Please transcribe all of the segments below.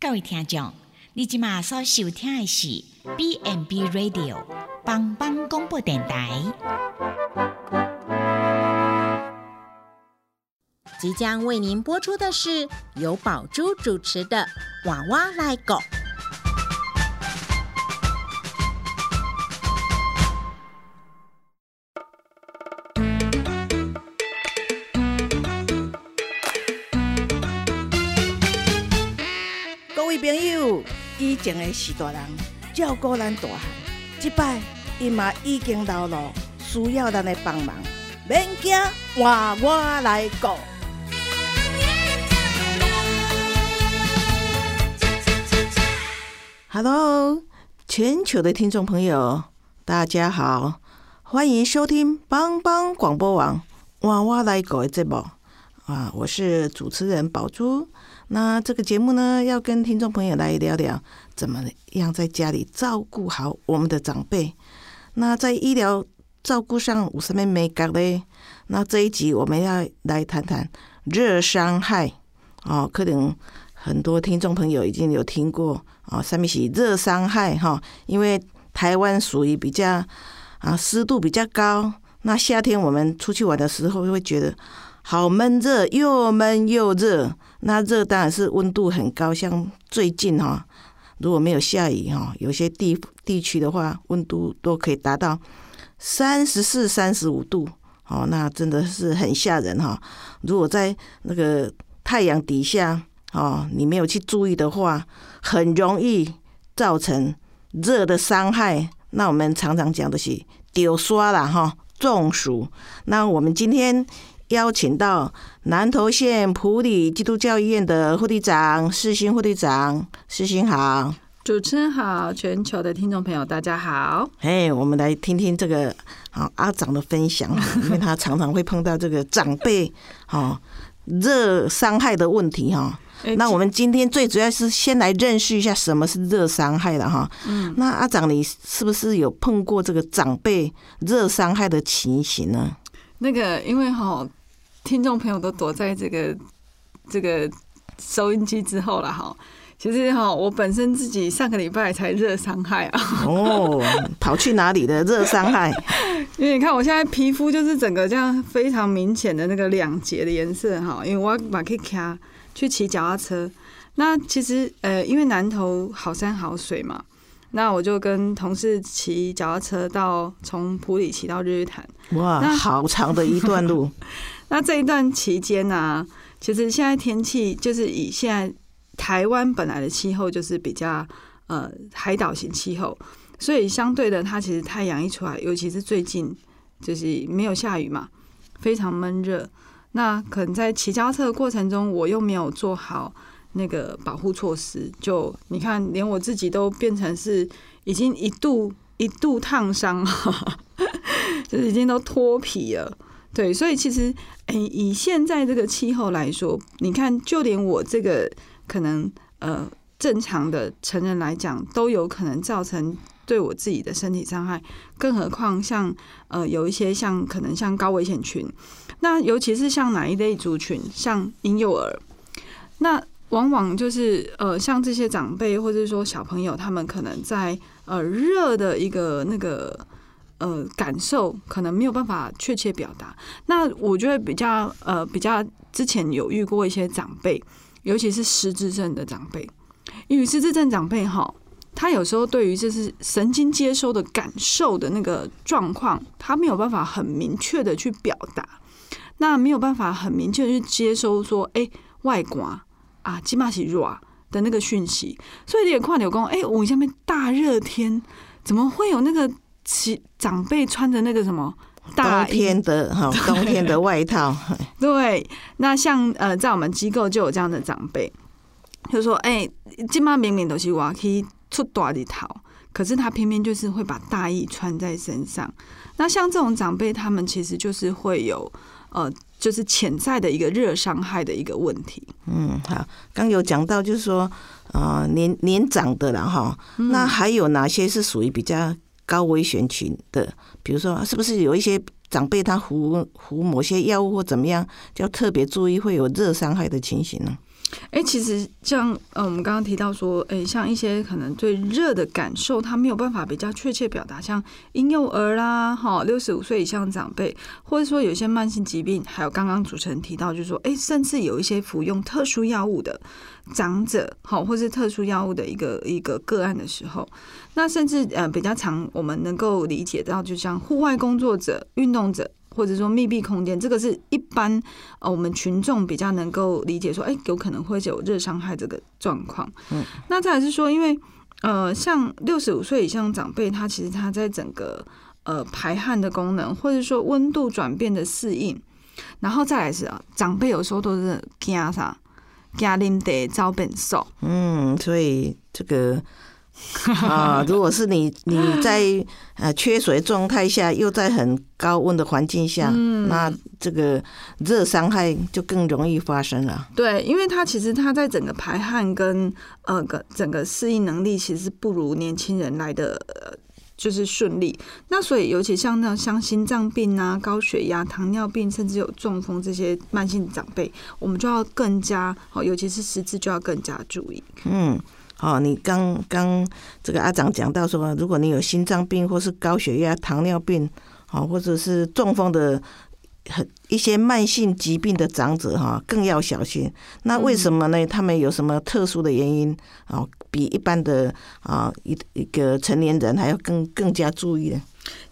各位听众，你今马所收听的是 B n B Radio 帮帮广播电台。即将为您播出的是由宝珠主持的《娃娃来狗》。前的是大人照顾咱大汉，即摆伊嘛已经老了，需要咱的帮忙。免惊，换我来顾。Hello，全球的听众朋友，大家好，欢迎收听帮帮广播网换我来顾的节目啊！我是主持人宝珠。那这个节目呢，要跟听众朋友来聊聊，怎么样在家里照顾好我们的长辈。那在医疗照顾上有什么美感呢？那这一集我们要来谈谈热伤害哦，可能很多听众朋友已经有听过哦，上面是热伤害哈，因为台湾属于比较啊湿度比较高，那夏天我们出去玩的时候会觉得好闷热，又闷又热。那热当然是温度很高，像最近哈，如果没有下雨哈，有些地地区的话，温度都可以达到三十四、三十五度，哦，那真的是很吓人哈。如果在那个太阳底下哦，你没有去注意的话，很容易造成热的伤害。那我们常常讲的是丢刷了哈，中暑。那我们今天。邀请到南投县普里基督教医院的护理长世新护理长，世新好，主持人好，全球的听众朋友大家好。哎，我们来听听这个好阿长的分享，因为他常常会碰到这个长辈哈热伤害的问题哈。那我们今天最主要是先来认识一下什么是热伤害的哈。嗯，那阿长你是不是有碰过这个长辈热伤害的情形呢？那个因为哈。听众朋友都躲在这个这个收音机之后了哈，其实哈，我本身自己上个礼拜才热伤害啊。哦，跑去哪里的热伤害？因为你看我现在皮肤就是整个这样非常明显的那个两节的颜色哈，因为我把可以卡去骑脚踏车。那其实呃，因为南投好山好水嘛，那我就跟同事骑脚踏车到从普里骑到日月潭。哇，好长的一段路。那这一段期间呢，其实现在天气就是以现在台湾本来的气候就是比较呃海岛型气候，所以相对的，它其实太阳一出来，尤其是最近就是没有下雨嘛，非常闷热。那可能在骑脚车的过程中，我又没有做好那个保护措施，就你看，连我自己都变成是已经一度一度烫伤，就是已经都脱皮了。对，所以其实，诶，以现在这个气候来说，你看，就连我这个可能呃正常的成人来讲，都有可能造成对我自己的身体伤害，更何况像呃有一些像可能像高危险群，那尤其是像哪一类族群，像婴幼儿，那往往就是呃像这些长辈或者说小朋友，他们可能在呃热的一个那个。呃，感受可能没有办法确切表达。那我觉得比较呃比较之前有遇过一些长辈，尤其是失智症的长辈，因为失智症长辈哈，他有时候对于就是神经接收的感受的那个状况，他没有办法很明确的去表达，那没有办法很明确去接收说，哎，外挂啊，起码是热的那个讯息，所以你也看有讲，哎，我下面大热天怎么会有那个？其长辈穿着那个什么大天的哈 冬天的外套，对，那像呃在我们机构就有这样的长辈，就说哎，今妈明明都是我可以出大的头，可是他偏偏就是会把大衣穿在身上。那像这种长辈，他们其实就是会有呃，就是潜在的一个热伤害的一个问题。嗯，好，刚有讲到就是说呃年年长的了哈，那还有哪些是属于比较？高危险群的，比如说，是不是有一些长辈他服服某些药物或怎么样，就要特别注意会有热伤害的情形呢？哎、其实像呃，我们刚刚提到说，哎、像一些可能对热的感受，他没有办法比较确切表达，像婴幼儿啦，哈，六十五岁以上的长辈，或者说有一些慢性疾病，还有刚刚主持人提到，就是说，哎、甚至有一些服用特殊药物的长者，好，或是特殊药物的一个一个个案的时候，那甚至呃比较常我们能够理解到，就像户外工作者、运动者。或者说密闭空间，这个是一般呃我们群众比较能够理解说，哎、有可能会有热伤害这个状况。嗯，那再来是说，因为呃，像六十五岁以上长辈，他其实他在整个呃排汗的功能，或者说温度转变的适应，然后再来是啊，长辈有时候都是惊啥，惊啉茶遭变瘦。嗯，所以这个 啊，如果是你你在呃缺水状态下，又在很高温的环境下，嗯那这个热伤害就更容易发生了。对，因为它其实它在整个排汗跟呃个整个适应能力，其实不如年轻人来的。呃就是顺利，那所以尤其像那像心脏病啊、高血压、糖尿病，甚至有中风这些慢性长辈，我们就要更加好，尤其是失智就要更加注意。嗯，哦，你刚刚这个阿长讲到说，如果你有心脏病或是高血压、糖尿病，哦，或者是中风的很一些慢性疾病的长者哈，更要小心。那为什么呢？他们有什么特殊的原因哦？比一般的啊一一个成年人还要更更加注意呢？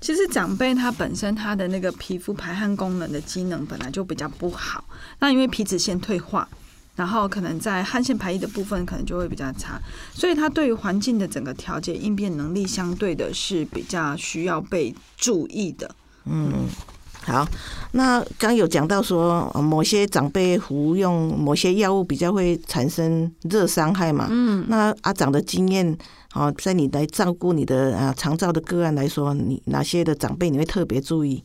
其实长辈他本身他的那个皮肤排汗功能的机能本来就比较不好，那因为皮脂腺退化，然后可能在汗腺排异的部分可能就会比较差，所以它对于环境的整个调节应变能力相对的是比较需要被注意的。嗯，好，那刚有讲到说，呃某些长辈服用某些药物比较会产生热伤害嘛。嗯，那阿长的经验，哦，在你来照顾你的啊长照的个案来说，你哪些的长辈你会特别注意？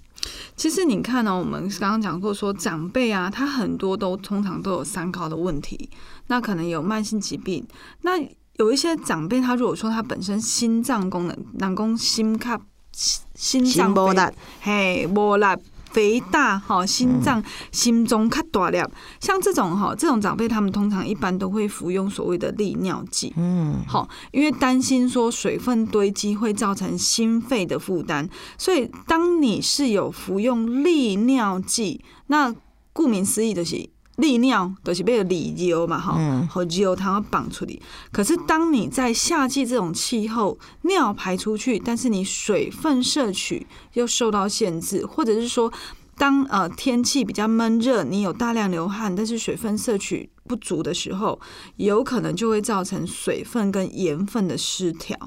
其实你看哦，我们刚刚讲过说长辈啊，他很多都通常都有三高的问题，那可能有慢性疾病，那有一些长辈他如果说他本身心脏功能，人讲心卡心心脏肥波力，嘿，无力。肥大哈，心脏、心中较大量，像这种哈，这种长辈他们通常一般都会服用所谓的利尿剂，嗯，好，因为担心说水分堆积会造成心肺的负担，所以当你是有服用利尿剂，那顾名思义就是利尿，都是被利尿嘛，哈嗯，和尿它要绑出来。可是当你在夏季这种气候，尿排出去，但是你水分摄取又受到限制，或者是说。当呃天气比较闷热，你有大量流汗，但是水分摄取不足的时候，有可能就会造成水分跟盐分的失调。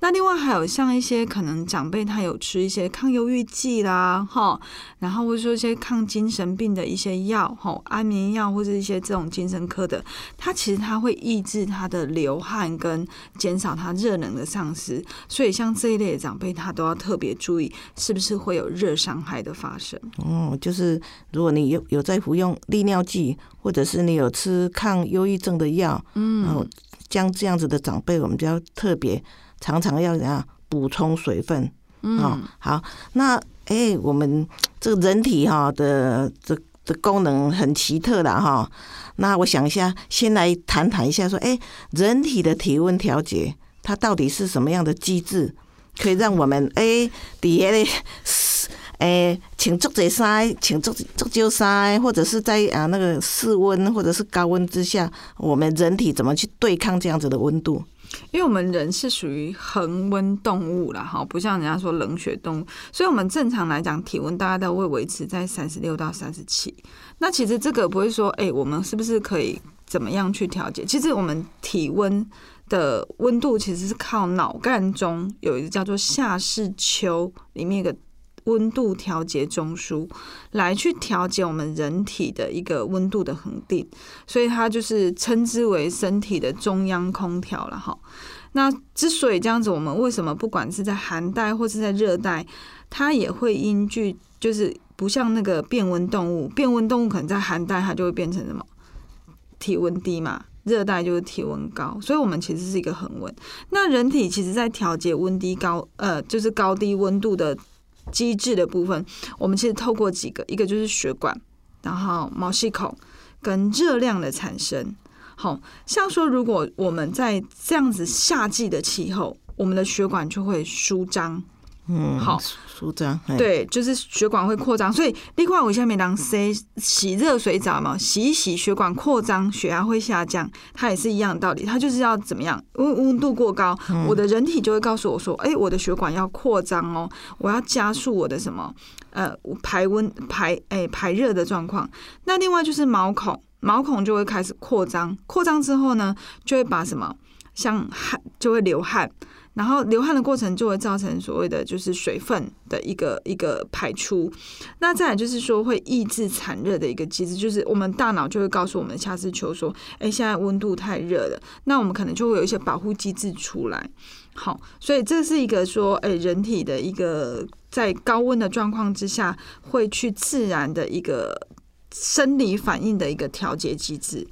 那另外还有像一些可能长辈他有吃一些抗忧郁剂啦，哈，然后或者说一些抗精神病的一些药，哈，安眠药或者一些这种精神科的，它其实它会抑制他的流汗跟减少他热能的丧失。所以像这一类的长辈，他都要特别注意是不是会有热伤害的发生。哦，就是如果你有有在服用利尿剂，或者是你有吃抗忧郁症的药，嗯，然后将这样子的长辈，我们就要特别常常要怎样补充水分。哦，好，那哎、我们这个人体哈的这这功能很奇特的哈。那我想一下，先来谈谈一下，说，哎、人体的体温调节，它到底是什么样的机制，可以让我们哎，底下的诶，请足者塞，请足足少衫，或者是在啊那个室温或者是高温之下，我们人体怎么去对抗这样子的温度？因为我们人是属于恒温动物啦，哈，不像人家说冷血动物，所以我们正常来讲，体温大概都会维持在三十六到三十七。那其实这个不会说，哎、我们是不是可以怎么样去调节？其实我们体温的温度其实是靠脑干中有一个叫做下视丘里面一个温度调节中枢来去调节我们人体的一个温度的恒定，所以它就是称之为身体的中央空调了哈。那之所以这样子，我们为什么不管是在寒带或是在热带，它也会因据就是不像那个变温动物，变温动物可能在寒带它就会变成什么体温低嘛，热带就是体温高，所以我们其实是一个恒温。那人体其实在调节温低高呃就是高低温度的机制的部分，我们其实透过几个，一个就是血管，然后毛细孔跟热量的产生。好像说，如果我们在这样子夏季的气候，我们的血管就会舒张。嗯，好舒张，嘿，对，就是血管会扩张，所以另外我下面当 C 洗热水澡嘛，洗一洗血管扩张，血压会下降，它也是一样的道理，它就是要怎么样？温温度过高，我的人体就会告诉我说，哎、我的血管要扩张哦，我要加速我的什么呃排温排哎、排热的状况。那另外就是毛孔，毛孔就会开始扩张，扩张之后呢，就会把什么像汗就会流汗。然后流汗的过程就会造成所谓的就是水分的一个一个排出，那再来就是说会抑制产热的一个机制，就是我们大脑就会告诉我们下次求说，哎，现在温度太热了，那我们可能就会有一些保护机制出来。好，所以这是一个说，哎，人体的一个在高温的状况之下会去自然的一个生理反应的一个调节机制。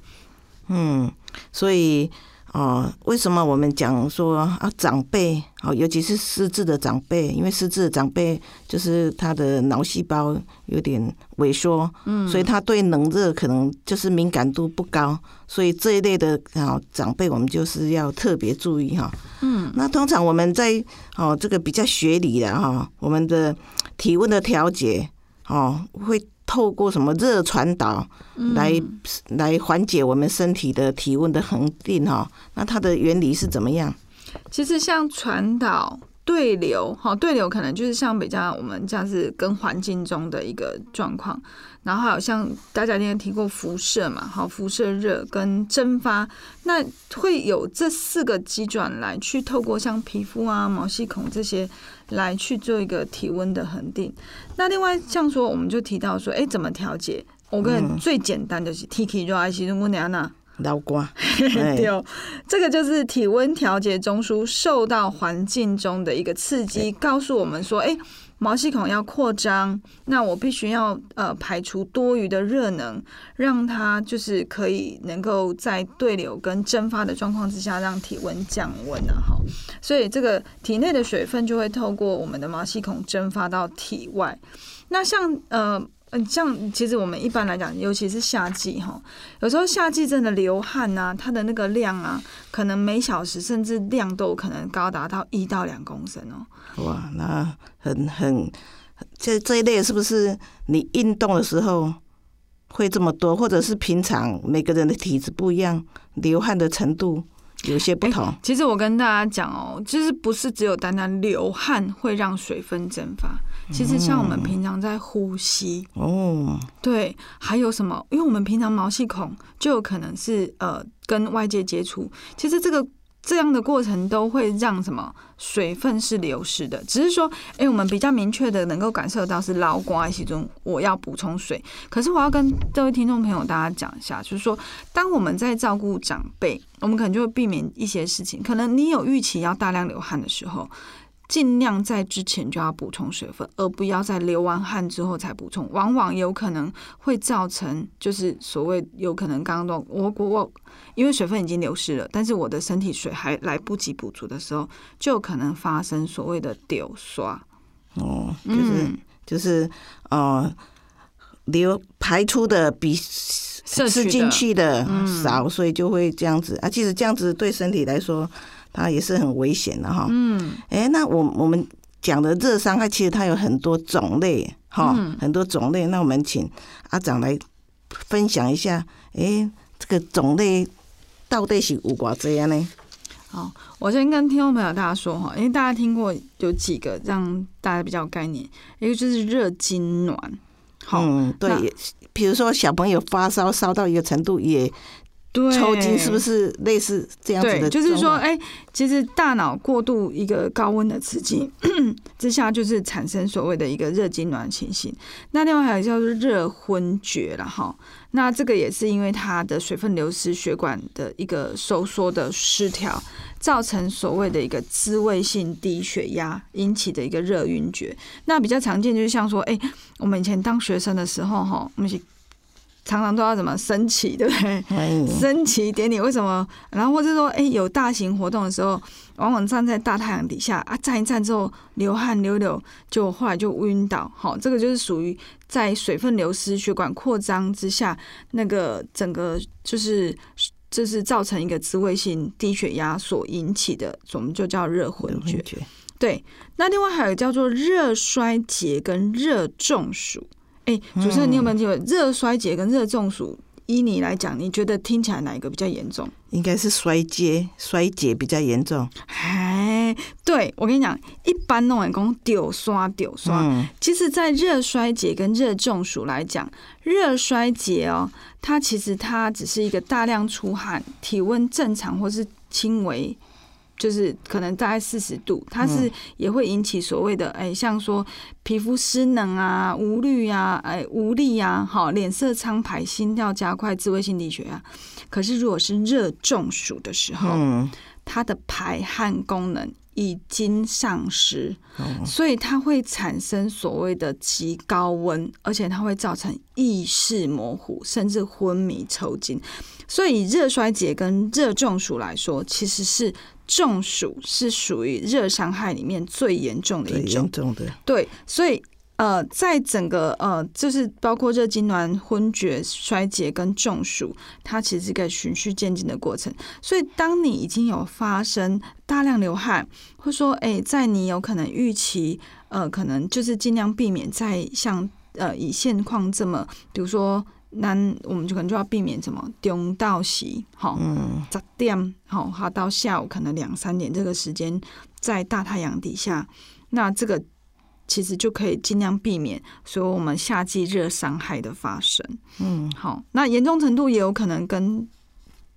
嗯，所以哦，为什么我们讲说啊，长辈哦，尤其是失智的长辈，因为失智的长辈就是他的脑细胞有点萎缩，嗯，所以他对冷热可能就是敏感度不高，所以这一类的啊长辈，我们就是要特别注意哈。嗯，那通常我们在哦这个比较学理的哈，我们的体温的调节哦会。透过什么热传导来、来缓解我们身体的体温的恒定哈？那它的原理是怎么样？其实像传导、对流，哈，对流可能就是像比较我们这样子跟环境中的一个状况，然后还有像大家今天提过辐射嘛，好，辐射热跟蒸发，那会有这四个机转来去透过像皮肤啊、毛细孔这些来去做一个体温的恒定。那另外像说，我们就提到说，哎，怎么调节？我跟你最简单就是 T K 热爱其中我娘娜。老瓜，对哦，这个就是体温调节中枢受到环境中的一个刺激，告诉我们说，哎，毛细孔要扩张，那我必须要呃排除多余的热能，让它就是可以能够在对流跟蒸发的状况之下，让体温降温啊，哈，所以这个体内的水分就会透过我们的毛细孔蒸发到体外。那像呃。嗯，像其实我们一般来讲，尤其是夏季哈，有时候夏季真的流汗啊，它的那个量啊，可能每小时甚至量都可能高达到一到两公升哦。哇，那很很这这一类是不是你运动的时候会这么多，或者是平常每个人的体质不一样，流汗的程度有些不同？其实我跟大家讲哦，就是不是只有单单流汗会让水分蒸发，其实像我们平常在呼吸，哦，对，还有什么？因为我们平常毛细孔就有可能是呃跟外界接触，其实这个这样的过程都会让什么水分是流失的。只是说，哎、我们比较明确的能够感受到是老瓜其中我要补充水。可是我要跟各位听众朋友大家讲一下，就是说，当我们在照顾长辈，我们可能就会避免一些事情。可能你有预期要大量流汗的时候。尽量在之前就要补充水分，而不要在流完汗之后才补充，往往有可能会造成就是所谓有可能刚刚都我我我因为水分已经流失了，但是我的身体水还来不及补足的时候，就有可能发生所谓的丢刷。哦，就是、嗯就是呃，流排出的比摄进去的嗯少，所以就会这样子啊。其实这样子对身体来说，它也是很危险的哈。嗯，哎、那我我们讲的热伤害，其实它有很多种类哈，嗯很多种类。那我们请阿长来分享一下，哎、这个种类到底是有偌这样呢？好，我先跟听众朋友大家说哈，因为大家听过有几个让大家比较有概念，一个就是热痉挛，好，嗯，对比如说小朋友发烧烧到一个程度，也对，抽筋，是不是类似这样子对，的？就是说，，哎、其实大脑过度一个高温的刺激 之下，就是产生所谓的一个热痉挛情形。那另外还有叫做热昏厥了哈。那这个也是因为它的水分流失、血管的一个收缩的失调，造成所谓的一个滋味性低血压引起的一个热晕厥。那比较常见就是像说，哎、我们以前当学生的时候哈，我们是常常都要怎么升旗，对不对？哎，升旗典礼为什么？然后或者说，哎、有大型活动的时候，往往站在大太阳底下啊，站一站之后流汗流流，就后来就晕倒。好，这个就是属于在水分流失、血管扩张之下，那个整个就是就是造成一个自慰性低血压所引起的，我们就叫热昏厥。觉对，那另外还有叫做热衰竭跟热中暑。哎，主持人，你有没有听过热衰竭跟热中暑？依你来讲，你觉得听起来哪一个比较严重？应该是衰竭，衰竭比较严重。哎，对我跟你讲，一般弄人工丢刷丢刷。嗯，其实，在热衰竭跟热中暑来讲，热衰竭哦，它其实它只是一个大量出汗、体温正常或是轻微，就是可能大概四十度，它是也会引起所谓的哎，像说皮肤湿冷啊、无虑啊、哎无力啊、好脸色苍白、心跳加快、自慰性低血压。可是如果是热中暑的时候，嗯，它的排汗功能已经丧失，哦所以它会产生所谓的极高温，而且它会造成意识模糊，甚至昏迷抽筋。所以热衰竭跟热中暑来说，其实是中暑是属于热伤害里面最严重的一种严。重的。对，所以呃，在整个呃，就是包括热痉挛、昏厥、衰竭跟中暑，它其实是一个循序渐进的过程。所以，当你已经有发生大量流汗，或说，哎、在你有可能预期，呃，可能就是尽量避免在像呃以现况这么，比如说。那我们就可能就要避免什么中到席，好，嗯，十点，好，它到下午可能两三点这个时间，在大太阳底下，那这个其实就可以尽量避免所有我们夏季热伤害的发生。嗯，好，那严重程度也有可能跟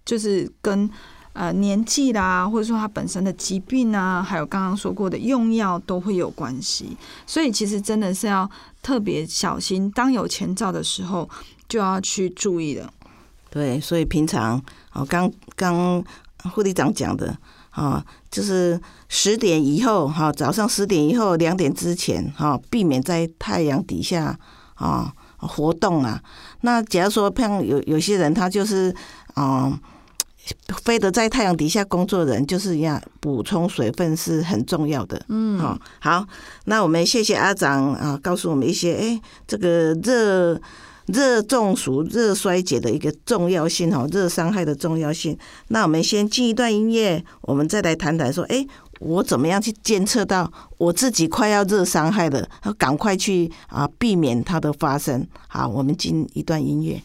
就是跟呃年纪啦，或者说它本身的疾病啊，还有刚刚说过的用药都会有关系。所以其实真的是要特别小心，当有前兆的时候就要去注意了。对，所以平常哦，刚刚护理长讲的啊，就是十点以后哈，早上十点以后两点之前哈，避免在太阳底下啊活动啊。那假如说像有有些人他就是啊。非得在太阳底下工作的人，就是要补充水分是很重要的。嗯，哦，好，那我们谢谢阿长啊，告诉我们一些哎，这个热热中暑、热衰竭的一个重要性哦，热伤害的重要性。那我们先进一段音乐，我们再来谈谈说，哎，我怎么样去监测到我自己快要热伤害了，要赶快去啊避免它的发生。好，我们进一段音乐。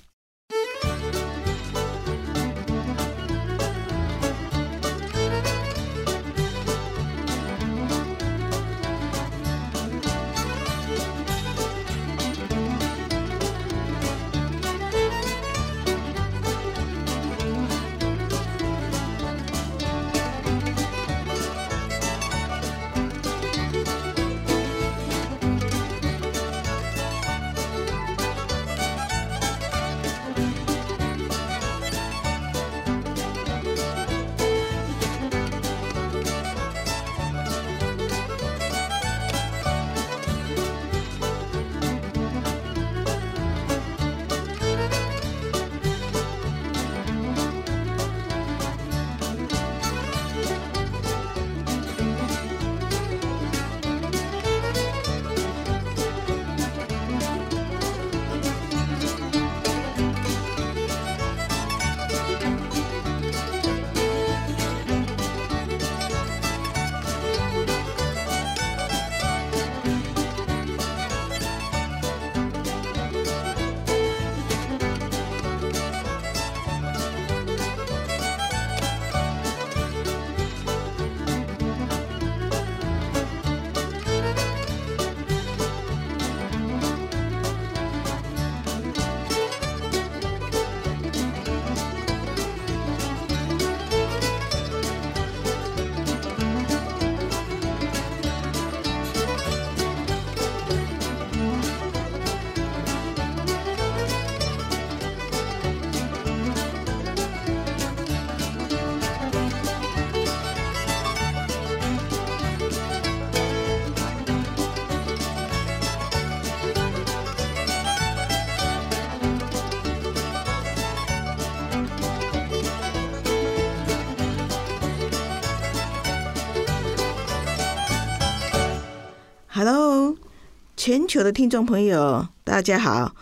全球的听众朋友，大家好，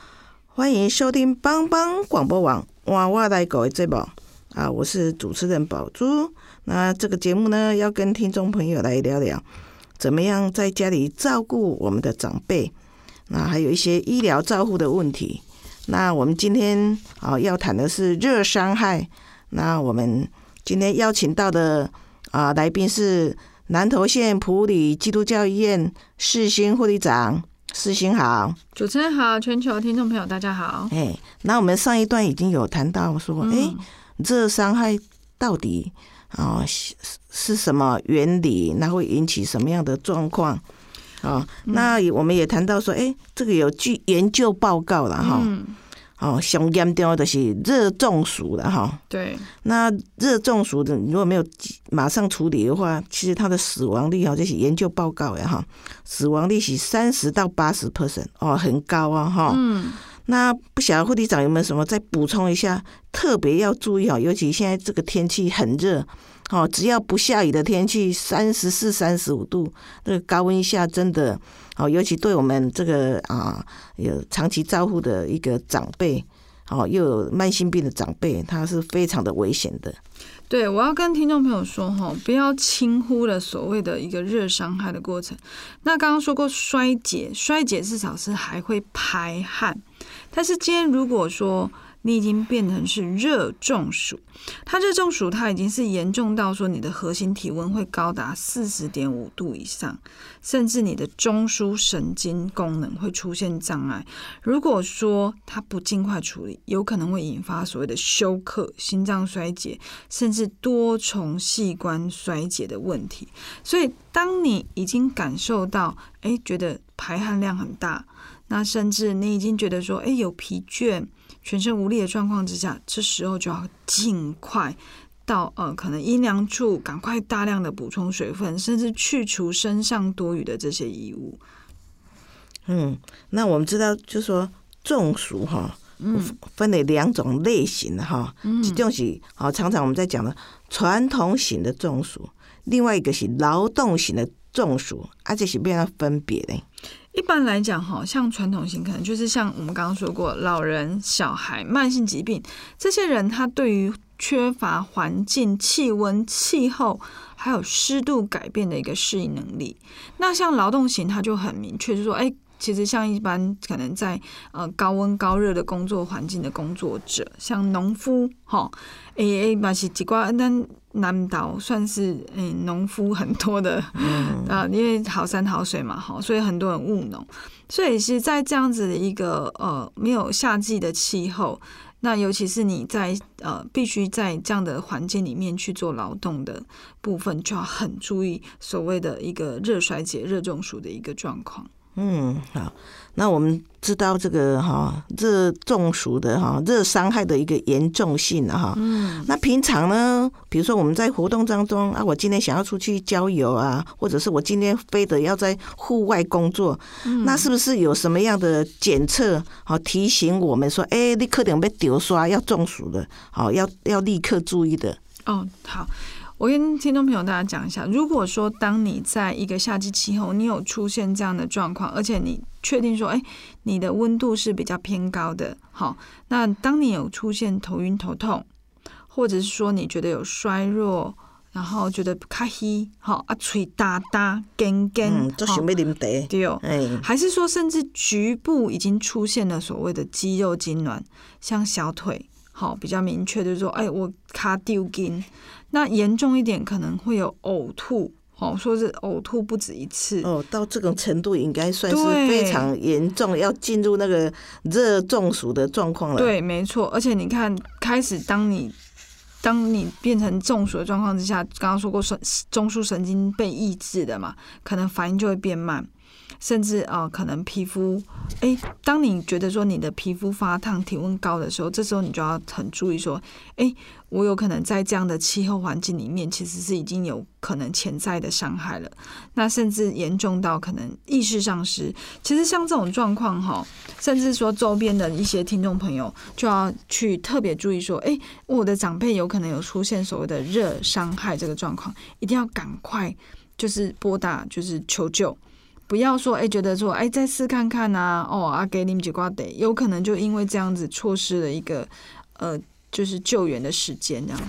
欢迎收听帮帮广播网哇哇来狗的节目。啊，我是主持人宝珠。那这个节目呢，要跟听众朋友来聊聊，怎么样在家里照顾我们的长辈。那还有一些医疗照护的问题。那我们今天啊要谈的是热伤害。那我们今天邀请到的啊来宾是南投县普里基督教医院世新护理长，世新好。主持人好，全球听众朋友大家好。哎，那我们上一段已经有谈到说，哎，这伤害到底啊是是什么原理？那会引起什么样的状况？啊，那我们也谈到说，哎，这个有据研究报告了哈。哦，上严重的是热中暑了哈。对。那热中暑的，如果没有马上处理的话，其实它的死亡率哈，这是研究报告呀哈，死亡率是三十到八十 percent 哦，很高啊哈。嗯。那不晓得护理长有没有什么再补充一下？特别要注意哈，尤其现在这个天气很热，哦，只要不下雨的天气，三十四、三十五度，那个高温下真的，哦，尤其对我们这个啊有长期照护的一个长辈，哦，又有慢性病的长辈，他是非常的危险的。对，我要跟听众朋友说哈，不要轻忽了所谓的一个热伤害的过程。那刚刚说过衰竭，衰竭至少是还会排汗。但是今天如果说你已经变成是热中暑，它热中暑它已经是严重到说你的核心体温会高达四十点五度以上，甚至你的中枢神经功能会出现障碍。如果说它不尽快处理，有可能会引发所谓的休克、心脏衰竭，甚至多重器官衰竭的问题。所以，当你已经感受到，哎，觉得排汗量很大。那甚至你已经觉得说，哎，有疲倦、全身无力的状况之下，这时候就要尽快到呃，可能阴凉处，赶快大量的补充水分，甚至去除身上多余的这些衣物。嗯，那我们知道，就说中暑哈，嗯，分为两种类型的哈，一种是好，常常我们在讲的传统型的中暑，另外一个是劳动型的中暑，而且是变样分别的。一般来讲，哈，像传统型，可能就是像我们刚刚说过，老人、小孩、慢性疾病这些人，他对于缺乏环境、气温、气候还有湿度改变的一个适应能力。那像劳动型，他就很明确，就说，哎，其实像一般可能在呃高温高热的工作环境的工作者，像农夫，哈，诶诶，嘛是几挂咱。南岛算是嗯农夫很多的啊，因为好山好水嘛，好，所以很多人务农。所以是在这样子的一个呃没有夏季的气候，那尤其是你在呃必须在这样的环境里面去做劳动的部分，就要很注意所谓的一个热衰竭、热中暑的一个状况。嗯，好。那我们知道这个哈热中暑的哈热伤害的一个严重性哈。嗯。那平常呢，比如说我们在活动当中啊，我今天想要出去郊游啊，或者是我今天非得要在户外工作，那是不是有什么样的检测好提醒我们说，哎，立刻点被丢刷要中暑的，好要要立刻注意的。哦，好。我跟听众朋友大家讲一下，如果说当你在一个夏季气候，你有出现这样的状况，而且你确定说，哎，你的温度是比较偏高的，好，那当你有出现头晕头痛，或者是说你觉得有衰弱，然后觉得卡稀，好啊，嘴哒哒、干干，都想要啉茶，对哦，还是说甚至局部已经出现了所谓的肌肉痉挛，像小腿，好，比较明确就是说，哎，我卡丢筋。那严重一点可能会有呕吐，哦，说是呕吐不止一次，哦，到这种程度应该算是非常严重，要进入那个热中暑的状况了。对，没错。而且你看，开始当你当你变成中暑的状况之下，刚刚说过神中枢神经被抑制的嘛，可能反应就会变慢。甚至啊，可能皮肤，哎，当你觉得说你的皮肤发烫、体温高的时候，这时候你就要很注意说，哎，我有可能在这样的气候环境里面，其实是已经有可能潜在的伤害了。那甚至严重到可能意识丧失。其实像这种状况哈，甚至说周边的一些听众朋友就要去特别注意说，哎，我的长辈有可能有出现所谓的热伤害这个状况，一定要赶快就是拨打就是求救。不要说哎，觉得说哎，再试看看呐，哦啊，给你们几瓜得，有可能就因为这样子错失了一个呃就是救援的时间这样。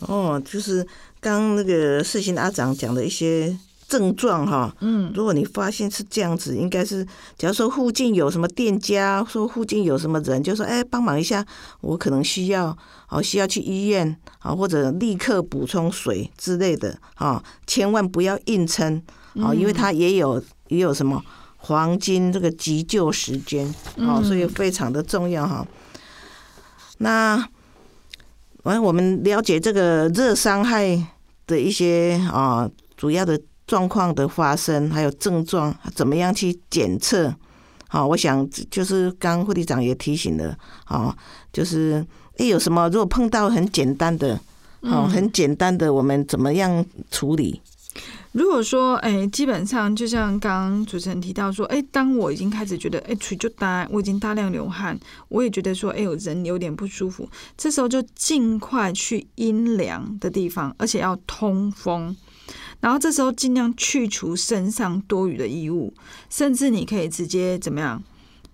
哦，就是刚那个世新阿长讲的一些症状哈，嗯，如果你发现是这样子，应该是假如说附近有什么店家，说附近有什么人，就说哎帮忙一下，我可能需要哦需要去医院啊，或者立刻补充水之类的啊，千万不要硬撑啊，因为它也有也有什么黄金这个急救时间哦，所以非常的重要哈。那完，我们了解这个热伤害的一些啊主要的状况的发生，还有症状，怎么样去检测？好，我想就是刚副队长也提醒了，啊，就是诶有什么如果碰到很简单的，哦，很简单的，我们怎么样处理？如果说，哎，基本上就像刚刚主持人提到说，哎，当我已经开始觉得，哎，腿就大，我已经大量流汗，我也觉得说，哎，有人有点不舒服，这时候就尽快去阴凉的地方，而且要通风，然后这时候尽量去除身上多余的衣物，甚至你可以直接怎么样？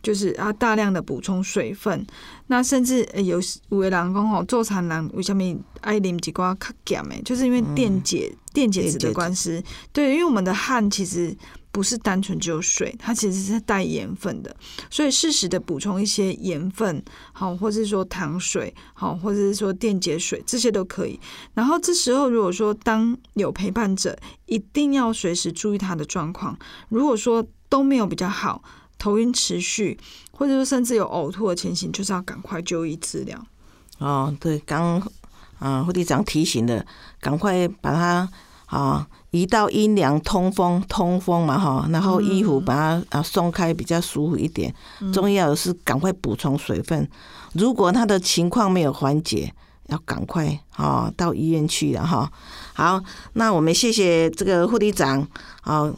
就是啊，大量的补充水分，那甚至有有的人讲吼，做产人为什么爱啉几瓜较咸诶？就是因为电解电解质的关系。对，因为我们的汗其实不是单纯只有水，它其实是带盐分的，所以适时的补充一些盐分，好，或者是说糖水，好，或者是说电解水，这些都可以。然后这时候如果说当有陪伴者，一定要随时注意他的状况。如果说都没有比较好。头晕持续，或者说甚至有呕吐的情形，就是要赶快就医治疗。哦，对，刚啊，副队长提醒的，赶快把它啊移到阴凉通风通风嘛哈，然后衣服把它啊松开，比较舒服一点。重要的是赶快补充水分。如果他的情况没有缓解，要赶快啊到医院去了哈。好，那我们谢谢这个护理长啊。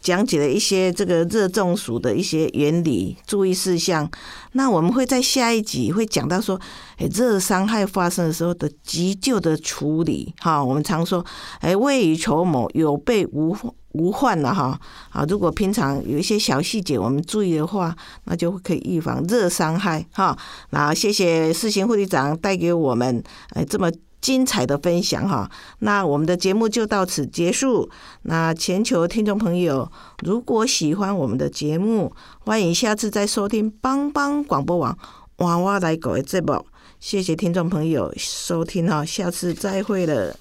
讲解了一些这个热中暑的一些原理、注意事项。那我们会在下一集会讲到说，哎，热伤害发生的时候的急救的处理。哈，我们常说，哎，未雨绸缪，有备无无患了哈。啊，如果平常有一些小细节我们注意的话，那就可以预防热伤害。哈，那谢谢世行护理长带给我们哎这么。精彩的分享哈，那我们的节目就到此结束。那全球听众朋友，如果喜欢我们的节目，欢迎下次再收听帮帮广播网娃娃来狗的节目。谢谢听众朋友收听哈，下次再会了。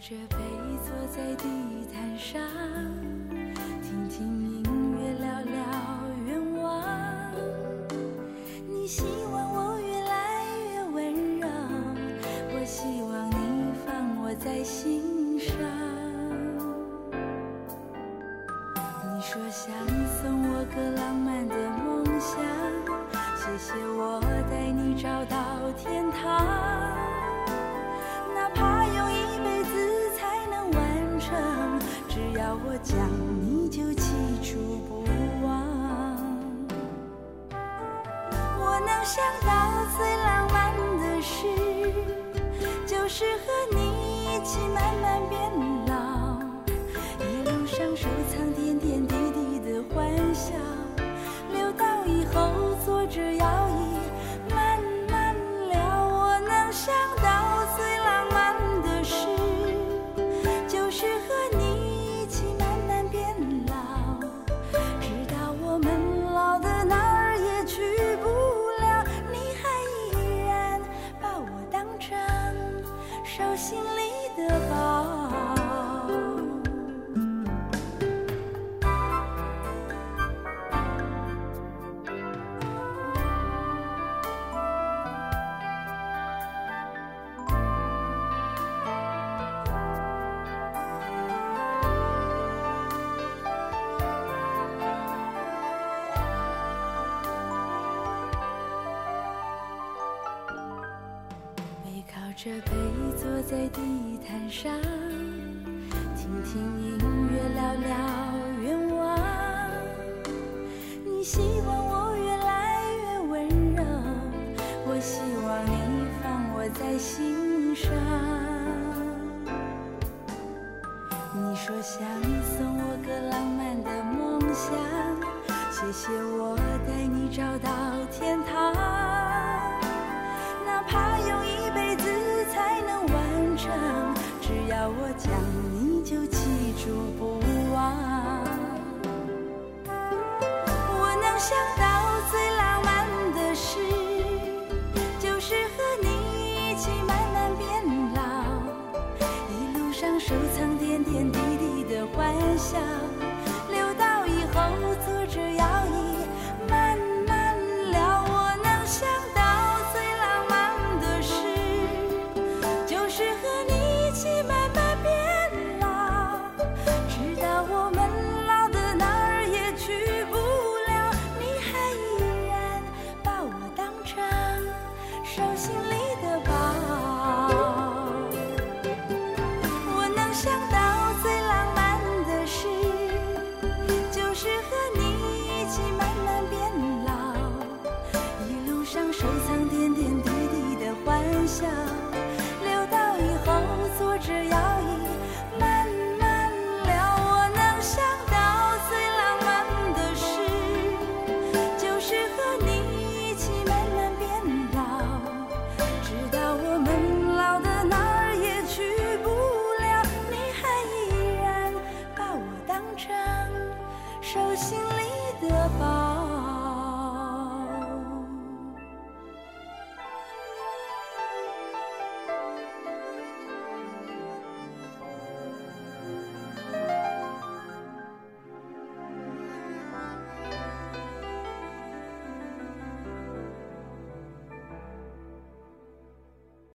着杯坐在地毯上，听听音乐，聊聊愿望。你希望我越来越温柔，我希望你放我在心上。你说想送我个浪漫的梦想，谢谢我想，你就记住不忘。我能想到最浪漫的事，就是和你一起慢慢变老，一路上收藏点点滴滴的欢笑，留到以后坐着在心上你说想送我个浪漫的梦想谢谢我带你找到天堂哪怕用一辈子才能完成只要我讲你就记住不忘。我能想到笑